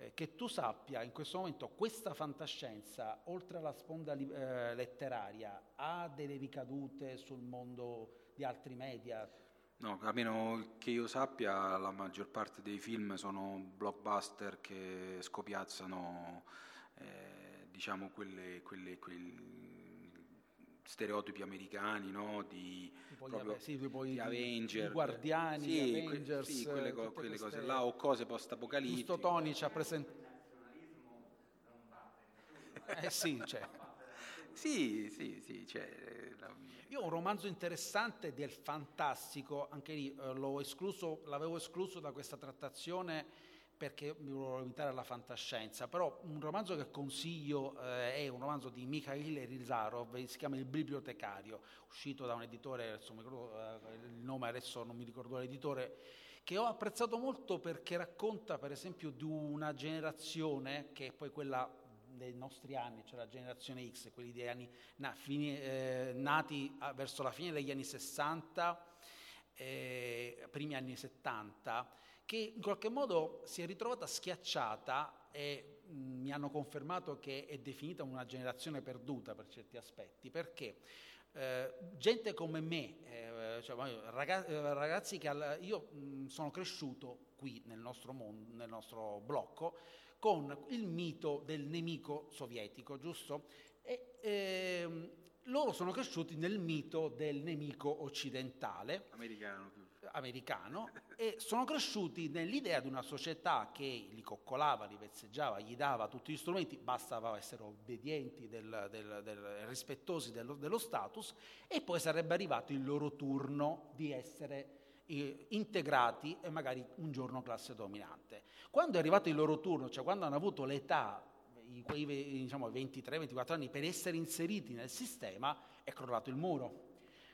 Speaker 1: eh, che tu sappia in questo momento questa fantascienza, oltre alla sponda eh, letteraria, ha delle ricadute sul mondo di altri media?
Speaker 2: No, a meno che io sappia, la maggior parte dei film sono blockbuster che scopiazzano, eh, diciamo, quelle, quelle, quegli stereotipi americani, no? di,
Speaker 1: proprio, sì, di
Speaker 2: Avenger,
Speaker 1: i Guardiani,
Speaker 2: sì,
Speaker 1: Avengers,
Speaker 2: que, sì, quelle, co- quelle cose là, o cose post-apocalittiche.
Speaker 1: Giusto Tony ci ha presentato... Eh sì, cioè.
Speaker 2: Sì, sì, sì, cioè,
Speaker 1: la... Io ho un romanzo interessante del fantastico, anche lì eh, escluso, l'avevo escluso da questa trattazione perché mi volevo limitare alla fantascienza, però un romanzo che consiglio eh, è un romanzo di Mikhail Rizarov, si chiama Il bibliotecario, uscito da un editore, insomma, eh, il nome adesso non mi ricordo l'editore, che ho apprezzato molto perché racconta per esempio di una generazione che è poi quella dei nostri anni, cioè la generazione X, quelli dei anni na, fini, eh, nati a, verso la fine degli anni 60, eh, primi anni 70, che in qualche modo si è ritrovata schiacciata e mh, mi hanno confermato che è definita una generazione perduta per certi aspetti, perché eh, gente come me, eh, cioè, ragazzi, eh, ragazzi, che al, io mh, sono cresciuto qui nel nostro, mondo, nel nostro blocco con il mito del nemico sovietico, giusto? E, ehm, loro sono cresciuti nel mito del nemico occidentale.
Speaker 2: Americano
Speaker 1: americano e sono cresciuti nell'idea di una società che li coccolava, li vezzeggiava, gli dava tutti gli strumenti, bastava essere obbedienti, del, del, del, rispettosi dello, dello, status e poi sarebbe arrivato il loro turno di essere eh, integrati e magari un giorno classe dominante. Quando è arrivato il loro turno, cioè quando hanno avuto l'età quei diciamo, 23-24 anni per essere inseriti nel sistema, è crollato il muro.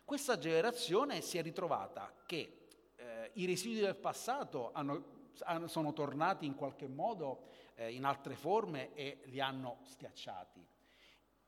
Speaker 1: Questa generazione si è ritrovata che eh, i residui del passato hanno, hanno, sono tornati in qualche modo eh, in altre forme e li hanno schiacciati.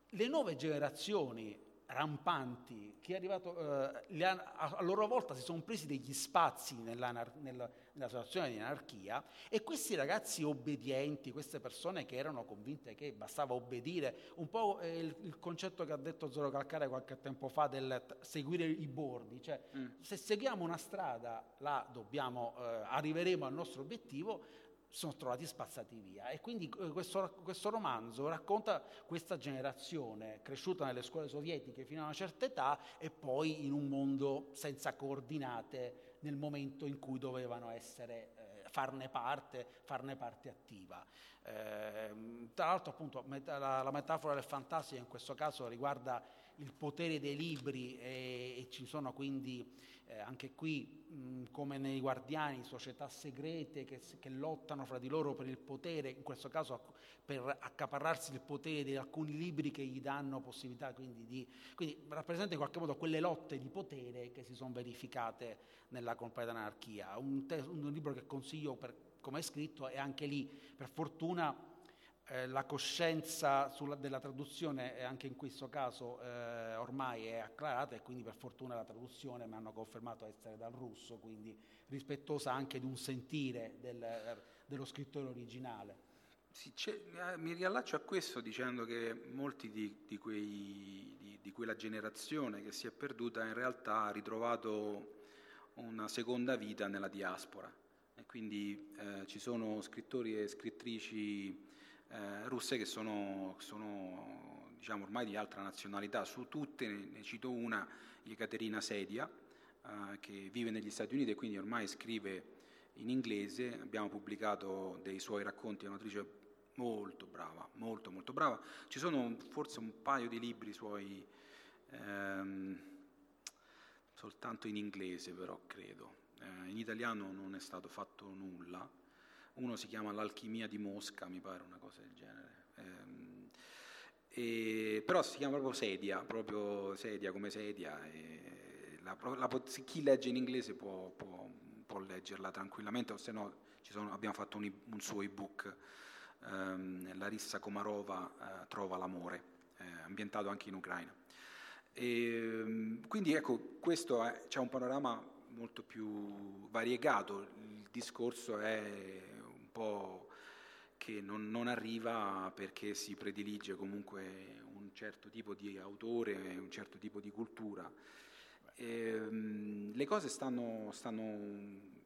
Speaker 1: Le nuove generazioni rampanti che arrivato, eh, hanno, a loro volta si sono presi degli spazi nella, nella, nella, situazione di anarchia e questi ragazzi obbedienti, queste persone che erano convinte che bastava obbedire, un po' il, il concetto che ha detto Zoro Calcare qualche tempo fa del t- seguire i bordi, cioè mm. se seguiamo una strada là dobbiamo, eh, arriveremo al nostro obiettivo, sono trovati spazzati via. E quindi eh, questo, questo, romanzo racconta questa generazione cresciuta nelle scuole sovietiche fino a una certa età e poi in un mondo senza coordinate nel momento in cui dovevano essere, eh, farne parte, farne parte attiva. Eh, tra l'altro appunto la, la, metafora del fantastico in questo caso riguarda il potere dei libri e, e ci sono quindi eh, anche qui, mh, come nei guardiani, società segrete che, che, lottano fra di loro per il potere, in questo caso per accaparrarsi il potere di alcuni libri che gli danno possibilità quindi di... Quindi rappresenta in qualche modo quelle lotte di potere che si sono verificate nella completa anarchia. Un, te- un libro che consiglio per come è scritto e anche lì, per fortuna, eh, la coscienza sulla, della traduzione anche in questo caso eh, ormai è acclarata e quindi per fortuna la traduzione mi hanno confermato essere dal russo, quindi rispettosa anche di un sentire del, dello scrittore originale.
Speaker 2: Sì, eh, mi riallaccio a questo dicendo che molti di, di, quei, di, di, quella generazione che si è perduta in realtà ha ritrovato una seconda vita nella diaspora e quindi eh, ci sono scrittori e scrittrici eh, russe che sono, sono diciamo, ormai di altra nazionalità, su tutte ne, ne cito una, Ekaterina Sedia, eh, che vive negli Stati Uniti e quindi ormai scrive in inglese, abbiamo pubblicato dei suoi racconti, è un'autrice molto brava, molto molto brava, ci sono forse un paio di libri suoi, ehm, soltanto in inglese però credo, eh, in italiano non è stato fatto nulla, uno si chiama L'alchimia di Mosca, mi pare una cosa del genere. Ehm, e, però si chiama proprio sedia, proprio sedia come sedia. La, la, chi legge in inglese può, può, può leggerla tranquillamente, o se no sono, abbiamo fatto un, un suo ebook, ehm, Larissa Komarova eh, Trova l'amore, eh, ambientato anche in Ucraina. E, ehm, quindi ecco, questo è, c'è un panorama molto più variegato, il discorso è po' che non, non, arriva perché si predilige comunque un certo tipo di autore, un certo tipo di cultura. E, ehm, le cose stanno, stanno,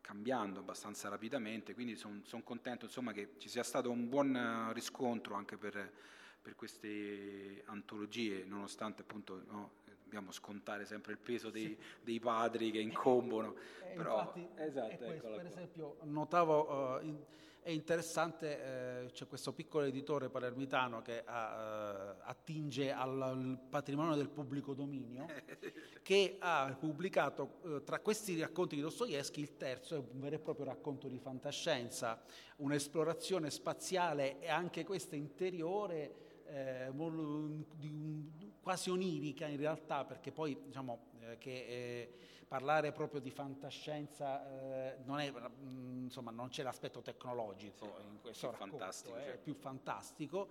Speaker 2: cambiando abbastanza rapidamente, quindi sono son contento insomma, che ci sia stato un buon riscontro anche per, per queste antologie, nonostante appunto no, dobbiamo scontare sempre il peso dei, sì. dei padri che incombono.
Speaker 1: Eh, Però, infatti, esatto, questo, per esempio, notavo, uh, in, è interessante, eh, c'è questo piccolo editore palermitano che uh, attinge al, al, patrimonio del pubblico dominio, che ha pubblicato uh, tra questi racconti di Dostoevsky il terzo, è un vero e proprio racconto di fantascienza, un'esplorazione spaziale e anche questa interiore eh, quasi onirica in realtà, perché poi diciamo eh, che eh, parlare proprio di fantascienza eh, non, è, mh, mm, insomma, non c'è l'aspetto tecnologico sì, in questo racconto, è certo. più fantastico.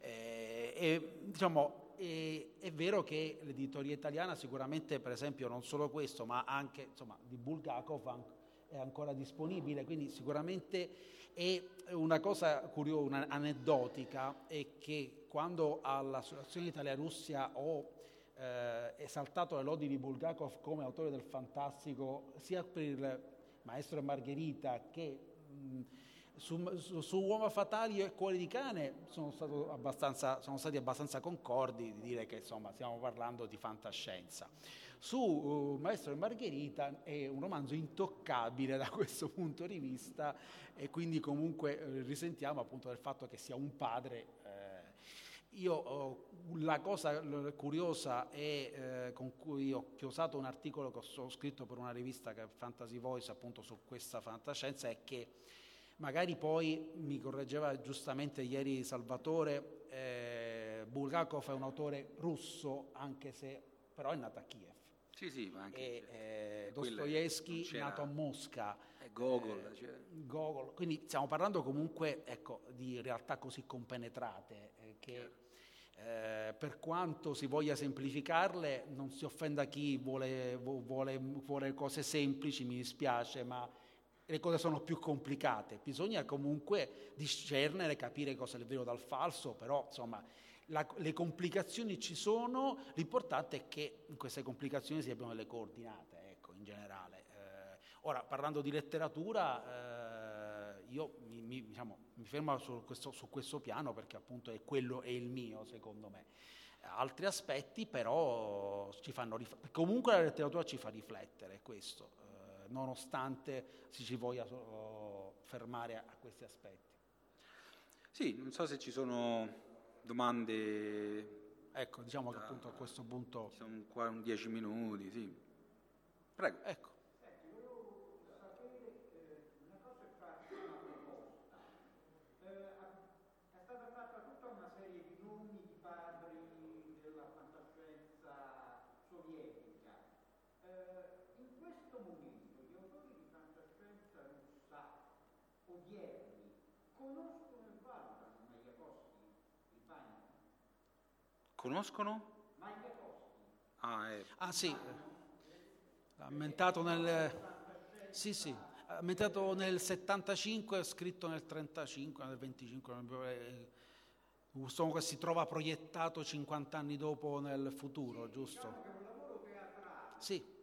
Speaker 1: Eh, e, diciamo, e, è vero che l'editoria italiana sicuramente, per esempio, non solo questo, ma anche insomma, di Bulgakov è ancora disponibile, quindi sicuramente e una cosa curiosa, aneddotica, è che quando all'Associazione Italia-Russia ho eh, esaltato le lodi di Bulgakov come autore del fantastico, sia per il Maestro Margherita che mh, su, su, su, Uomo Fatali e Cuore di Cane sono, sono, stati abbastanza concordi di dire che insomma stiamo parlando di fantascienza su uh, Maestro e Margherita è un romanzo intoccabile da questo punto di vista e quindi comunque eh, risentiamo appunto del fatto che sia un padre. Io oh, la cosa curiosa è, eh, con cui ho chiosato un articolo che ho scritto per una rivista che è Fantasy Voice appunto su questa fantascienza è che magari poi mi correggeva giustamente ieri Salvatore eh, Bulgakov è un autore russo anche se però è nato a Kiev
Speaker 2: sì, sì, ma anche...
Speaker 1: E, eh, Dostoevsky nato a Mosca.
Speaker 2: Gogol. Eh,
Speaker 1: cioè... Gogol. Quindi stiamo parlando comunque ecco, di realtà così compenetrate eh, che eh, per quanto si voglia semplificarle non si offenda chi vuole, vuole, vuole cose semplici, mi dispiace, ma le cose sono più complicate. Bisogna comunque discernere, capire cosa è il vero dal falso, però insomma la, le complicazioni ci sono, l'importante è che in queste complicazioni si abbiano le coordinate, ecco, in generale. Ora, parlando di letteratura, eh, io mi, mi, diciamo, mi fermo su questo, su questo, piano perché appunto è quello è il mio, secondo me. Altri aspetti però ci fanno riflettere, comunque la letteratura ci fa riflettere, questo, eh, nonostante si ci voglia fermare a, a questi aspetti.
Speaker 2: Sì, non so se ci sono domande.
Speaker 1: Ecco, diciamo da, che appunto a questo punto.
Speaker 2: Sono qua un dieci minuti, sì. Prego.
Speaker 1: Ecco.
Speaker 3: Conoscono?
Speaker 1: Ah, è... ah sì, ammentato nel... Sì, sì, ammentato nel 75, scritto nel 35, nel 25, Insomma, si trova proiettato 50 anni dopo nel futuro, giusto? Sì.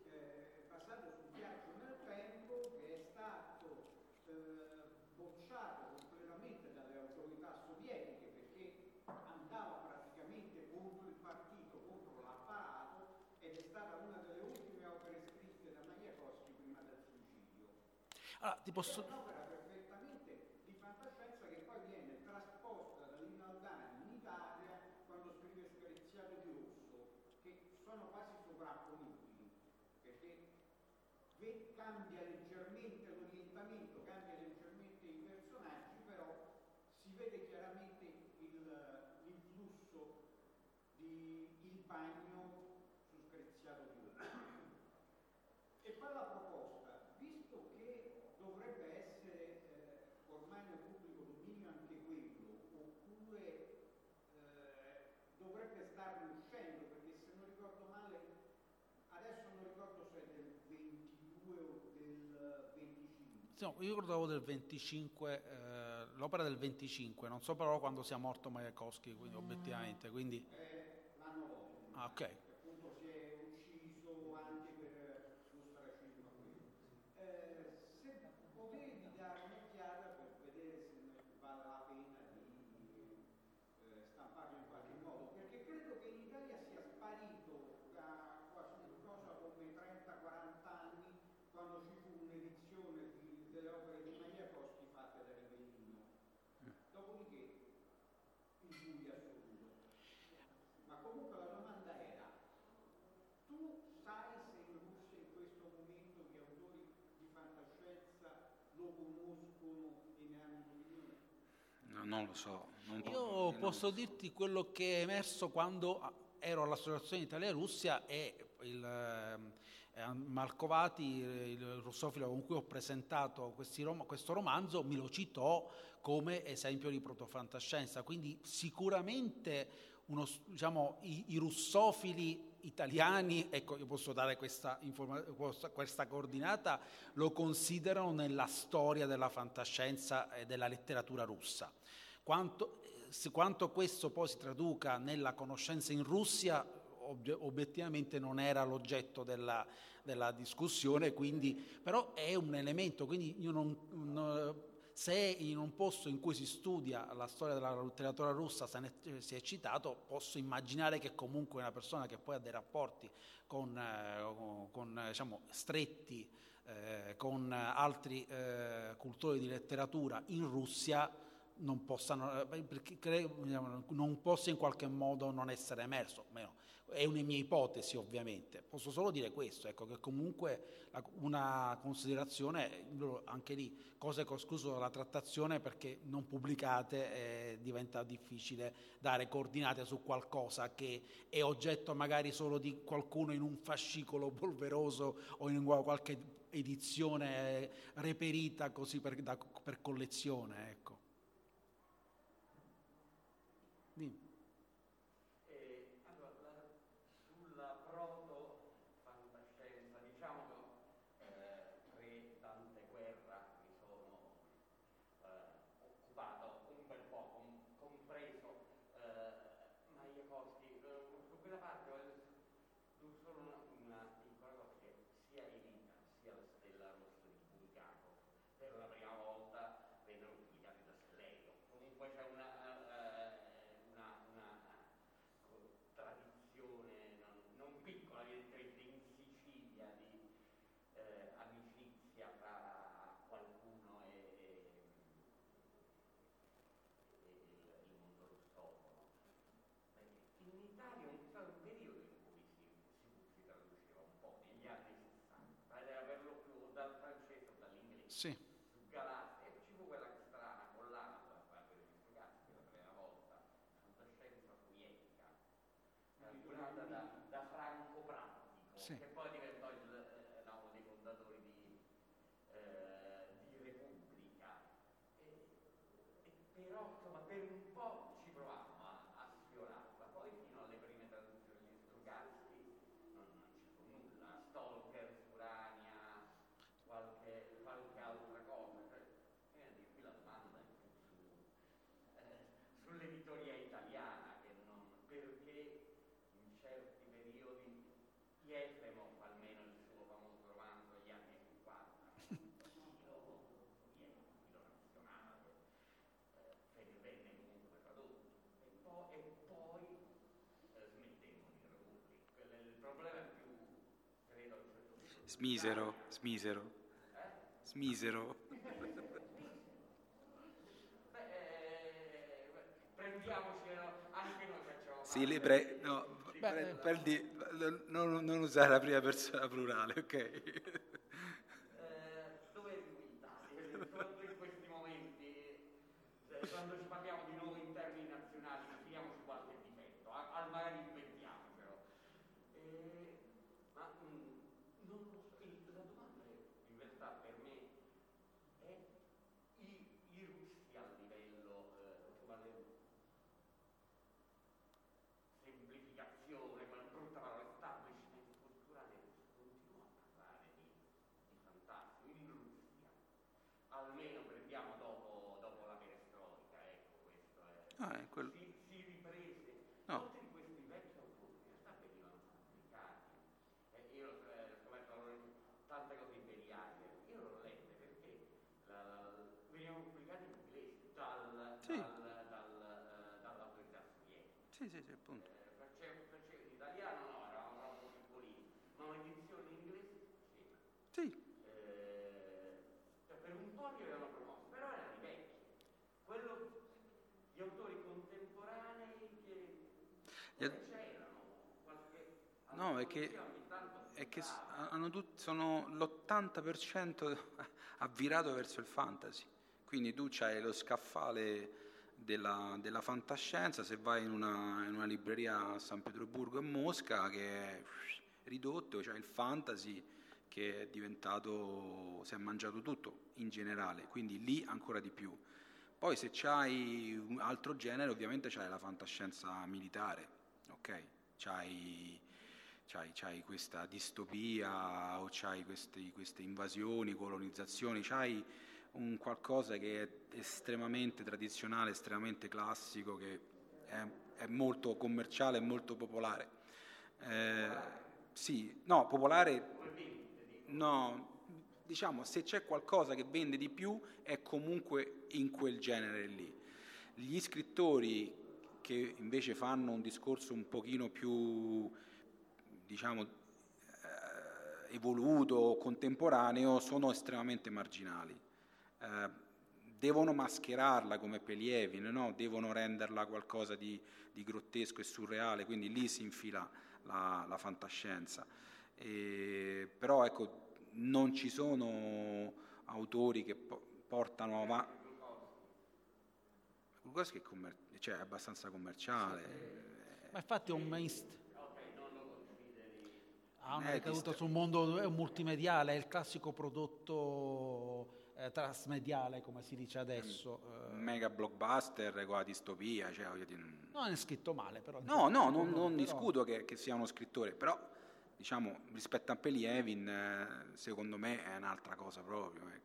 Speaker 3: Allora, ti posso...
Speaker 4: cambia leggermente l'orientamento, cambia leggermente i personaggi, però si vede chiaramente l'influsso di il bagno su Screziato di E poi la proposta, visto che dovrebbe essere eh, ormai nel pubblico dominio anche quello, oppure eh, dovrebbe starne uscendo, perché se non ricordo male, adesso non ricordo se è del 22 o del 25.
Speaker 1: No, io ricordavo del 25, eh, l'opera del 25, non so però quando sia morto Majakowski, quindi obiettivamente, quindi...
Speaker 4: Eh, l'anno dopo.
Speaker 1: Ah, ok.
Speaker 2: Non lo so. Non
Speaker 1: Io posso dirti quello che è emerso quando ero all'Associazione Italia-Russia e il, eh, Marcovati, il russofilo con cui ho presentato rom- questo romanzo, mi lo citò come esempio di protofantascienza. Quindi sicuramente uno, diciamo, i, i, russofili italiani, ecco io posso dare questa, informa- questa coordinata, lo considerano nella storia della fantascienza e della letteratura russa. Quanto, quanto questo poi si traduca nella conoscenza in Russia, obiettivamente non era l'oggetto della, della discussione, quindi, però è un elemento, quindi io non, non, se in un posto in cui si studia la storia della letteratura russa si è citato, posso immaginare che comunque una persona che poi ha dei rapporti con, eh, con diciamo, stretti eh, con altri eh, cultori di letteratura in Russia non, possano, eh, perché, non possa in qualche modo non essere emerso, meno. È una mia ipotesi ovviamente, posso solo dire questo, ecco, che comunque una considerazione, anche lì, cose che ho escluso dalla trattazione perché non pubblicate eh, diventa difficile dare coordinate su qualcosa che è oggetto magari solo di qualcuno in un fascicolo polveroso o in qualche edizione eh, reperita così per, da, per collezione. Ecco. Dimmi.
Speaker 2: Smisero, smisero, smisero.
Speaker 3: prendiamoci, anche noi facciamo.
Speaker 2: Sì, le pre... no, pre... per di... non, non usare la prima persona plurale, ok? Sì, sì, sì, appunto.
Speaker 3: Eh, facevo, italiano no, eravamo troppo piccolini, ma un'edizione in inglese sì.
Speaker 2: Sì.
Speaker 3: Eh, cioè per un po' li avevano promosso, però erano i vecchi. Quello, gli autori contemporanei che
Speaker 2: gli...
Speaker 3: c'erano, qualche...
Speaker 2: No, è che, è che tutti, sono l'80% avvirato verso il fantasy. Quindi tu c'hai lo scaffale della, della, fantascienza, se vai in una, in una, libreria a San Pietroburgo e Mosca che è ridotto, cioè il fantasy che è diventato, si è mangiato tutto in generale, quindi lì ancora di più. Poi se c'hai un altro genere ovviamente c'hai la fantascienza militare, ok? C'hai, c'hai, c'hai questa distopia o c'hai questi, queste invasioni, colonizzazioni, c'hai un qualcosa che è estremamente tradizionale, estremamente classico, che è, è molto commerciale molto popolare. Eh, sì, no, popolare, no, diciamo, se c'è qualcosa che vende di più è comunque in quel genere lì. Gli scrittori che invece fanno un discorso un pochino più, diciamo, eh, evoluto, contemporaneo, sono estremamente marginali. Eh, devono mascherarla come Pelievin, no? devono renderla qualcosa di, di, grottesco e surreale, quindi lì si infila la, la fantascienza. E, però ecco, non ci sono autori che portano avanti. Che è, commer- cioè, è abbastanza commerciale.
Speaker 1: Ma infatti è un mainstream ha una ricaduta sul mondo, multimediale, è il classico prodotto eh, trasmediale, come si dice adesso.
Speaker 2: Eh. Mega blockbuster con la distopia. Cioè,
Speaker 1: non è scritto male, però.
Speaker 2: No, no, non, non discuto che, che, sia uno scrittore, però diciamo, rispetto a Pelievin, eh, secondo me è un'altra cosa proprio. Ecco.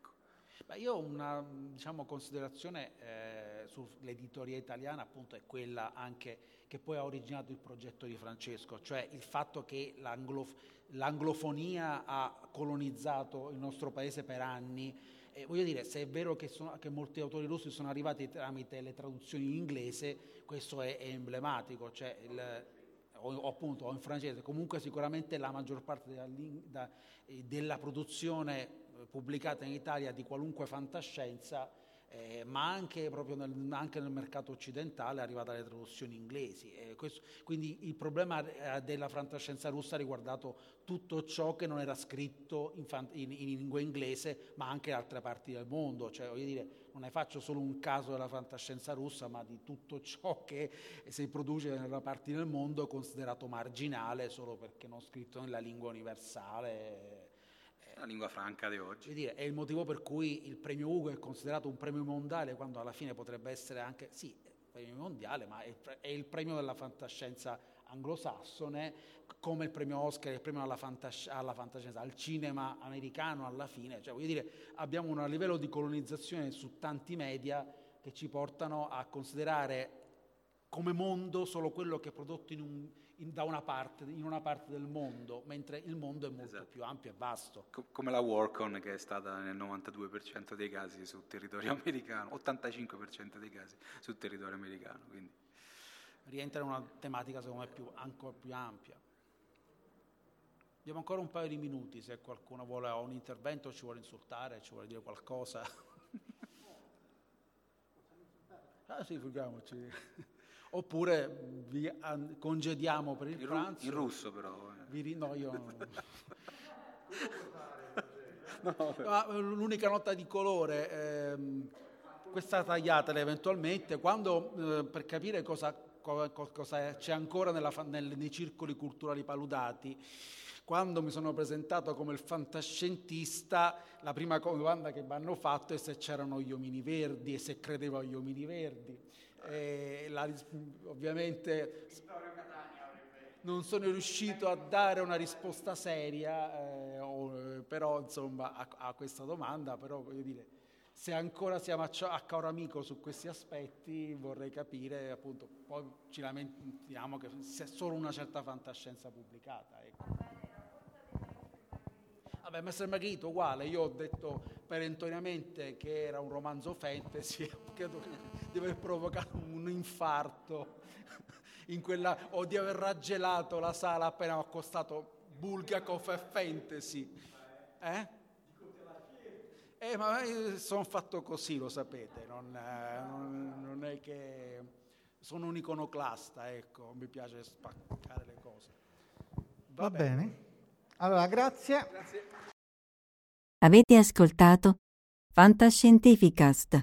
Speaker 1: Beh, io ho una diciamo, considerazione eh, sull'editoria italiana, appunto, è quella anche che poi ha originato il progetto di Francesco, cioè il fatto che l'anglof- l'anglofonia ha colonizzato il nostro paese per anni. Eh, voglio dire, se è vero che, sono, che, molti autori russi sono arrivati tramite le traduzioni in inglese, questo è, è emblematico, cioè il, o, o, appunto o in francese, comunque sicuramente la maggior parte della, da, eh, della produzione pubblicata in Italia di qualunque fantascienza eh, ma anche nel, anche nel, mercato occidentale è arrivata le traduzioni inglesi. Eh, questo, quindi il problema eh, della fantascienza russa ha riguardato tutto ciò che non era scritto in, in, in lingua inglese, ma anche in altre parti del mondo. Cioè, voglio dire, non ne faccio solo un caso della fantascienza russa, ma di tutto ciò che si produce nella parte del mondo considerato marginale solo perché non scritto nella lingua universale
Speaker 2: la lingua franca di oggi.
Speaker 1: Dire, è il motivo per cui il premio Ugo è considerato un premio mondiale, quando alla fine potrebbe essere anche, sì, premio mondiale, ma è, il premio della fantascienza anglosassone, come il premio Oscar, il premio alla, fantas- alla fantascienza, al cinema americano alla fine. Cioè, voglio dire, abbiamo un livello di colonizzazione su tanti media che ci portano a considerare come mondo solo quello che è prodotto in un, in, una parte, in, una parte, del mondo, mentre il mondo è molto esatto. più ampio e vasto.
Speaker 2: Co- come la Warcon che è stata nel 92% dei casi sul territorio americano, 85% dei casi sul territorio americano. Quindi.
Speaker 1: Rientra in una tematica secondo me più, ancora più ampia. Abbiamo ancora un paio di minuti se qualcuno vuole un intervento, ci vuole insultare, ci vuole dire qualcosa. ah sì, figuriamoci. Oppure vi congediamo per il
Speaker 2: in
Speaker 1: pranzo.
Speaker 2: In russo però.
Speaker 1: Eh. Vi, no, io... no, l'unica nota di colore, ehm, questa tagliatela eventualmente, quando, eh, per capire cosa, cosa c'è ancora nella, nel, nei circoli culturali paludati, quando mi sono presentato come il fantascientista, la prima domanda che mi hanno fatto è se c'erano gli omini verdi e se credevo agli omini verdi. E la, ovviamente non sono riuscito a dare una risposta seria, eh, o, però insomma a, a, questa domanda, però voglio dire, se ancora siamo a, a caro amico su questi aspetti vorrei capire appunto, poi ci lamentiamo che sia solo una certa fantascienza pubblicata. Ecco. Vabbè, Messer Margherita uguale, io ho detto perentoriamente che era un romanzo fantasy, credo di aver provocato un infarto quella, o di aver raggelato la sala appena ho accostato Bulgakov e fantasy. Eh? Eh, ma sono fatto così, lo sapete, non, eh, non, non è che sono un iconoclasta, ecco, mi piace spaccare le cose.
Speaker 5: Va, Va bene. bene. Allora, grazie.
Speaker 6: grazie. Avete ascoltato Fantascientificast,